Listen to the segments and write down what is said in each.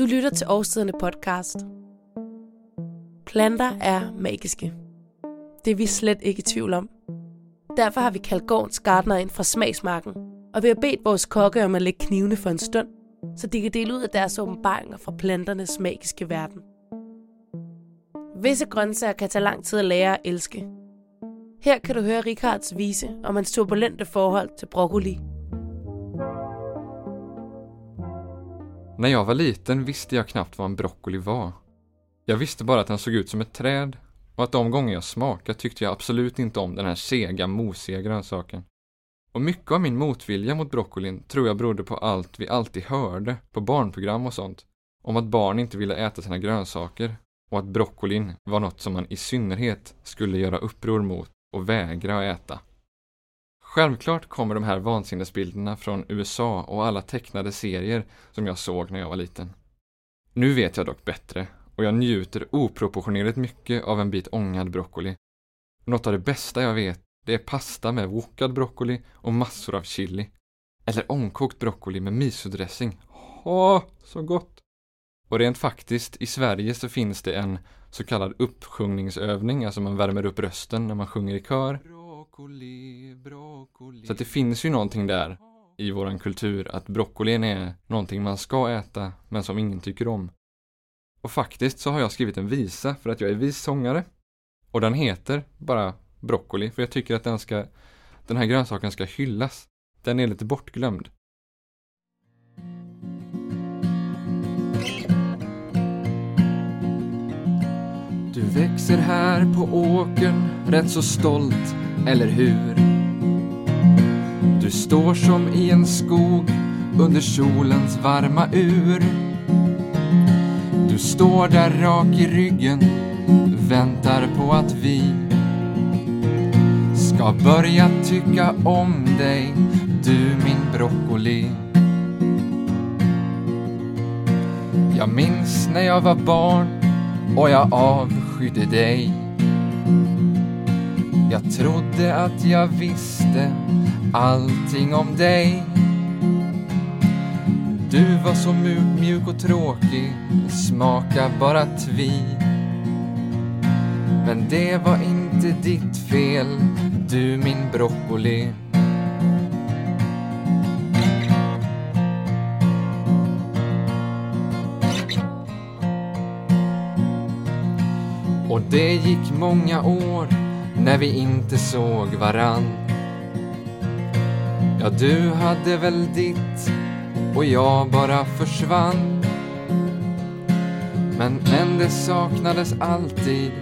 Du lytter til Årstiderne podcast. Planter er magiske. Det er vi slet ikke i tvivl om. Derfor har vi kaldt gårdens gardner ind fra smagsmarken, og vi har bedt vores kokke om at lægge knivene for en stund, så de kan dele ud af deres åbenbaringer fra planternes magiske verden. Visse grøntsager kan tage lang tid at lære at elske. Her kan du høre Rikards vise om hans turbulente forhold til broccoli. När jag var liten visste jag knappt vad en broccoli var. Jag visste bara att den såg ut som ett träd och att de gånger jag smakade tyckte jag absolut inte om den här sega, mosiga grönsaken. Och mycket av min motvilja mot broccolin tror jag berodde på allt vi alltid hörde på barnprogram och sånt. Om att barn inte ville äta sina grönsaker och att broccolin var något som man i synnerhet skulle göra uppror mot och vägra att äta. Självklart kommer de här vansinnesbilderna från USA och alla tecknade serier som jag såg när jag var liten. Nu vet jag dock bättre och jag njuter oproportionerligt mycket av en bit ångad broccoli. Något av det bästa jag vet, det är pasta med wokad broccoli och massor av chili. Eller ångkokt broccoli med misodressing. Åh, så gott! Och rent faktiskt, i Sverige så finns det en så kallad uppsjungningsövning, alltså man värmer upp rösten när man sjunger i kör. Broccoli, broccoli. Så att det finns ju någonting där i våran kultur att broccolin är någonting man ska äta men som ingen tycker om. Och faktiskt så har jag skrivit en visa för att jag är vissångare. Och den heter bara broccoli för jag tycker att den ska den här grönsaken ska hyllas. Den är lite bortglömd. Du växer här på åkern, rätt så stolt, eller hur? Du står som i en skog under solens varma ur. Du står där rak i ryggen, väntar på att vi ska börja tycka om dig, du min broccoli. Jag minns när jag var barn och jag avskydde dig. Jag trodde att jag visste allting om dig. Du var så mjuk, och tråkig, smaka bara tvi. Men det var inte ditt fel, du min broccoli. Och det gick många år när vi inte såg varann. Ja, du hade väl ditt och jag bara försvann. Men, men det saknades alltid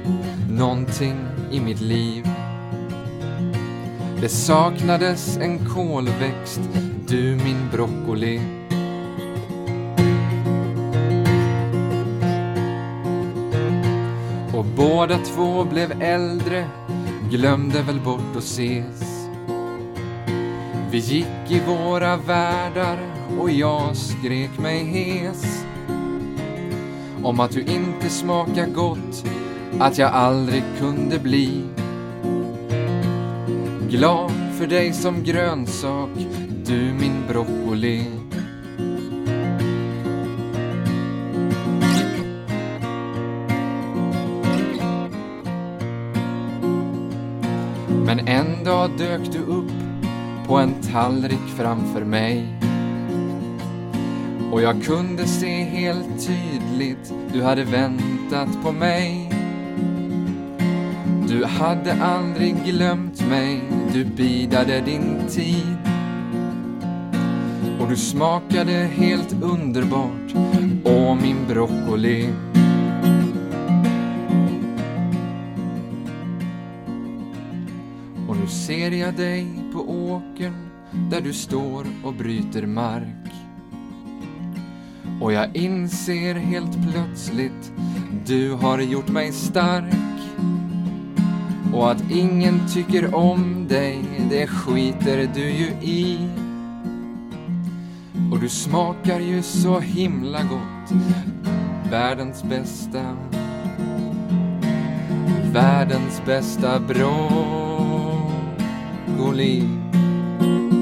någonting i mitt liv. Det saknades en kolväxt, du min broccoli. Och båda två blev äldre, glömde väl bort att ses. Vi gick i våra världar och jag skrek mig hes. Om att du inte smakar gott, att jag aldrig kunde bli glad för dig som grönsak, du min broccoli. Men en dag dök du upp på en tallrik framför mig. Och jag kunde se helt tydligt, du hade väntat på mig. Du hade aldrig glömt mig, du bidade din tid. Och du smakade helt underbart, åh min broccoli. Nu ser jag dig på åkern där du står och bryter mark. Och jag inser helt plötsligt, du har gjort mig stark. Och att ingen tycker om dig, det skiter du ju i. Och du smakar ju så himla gott, världens bästa, världens bästa broccoli.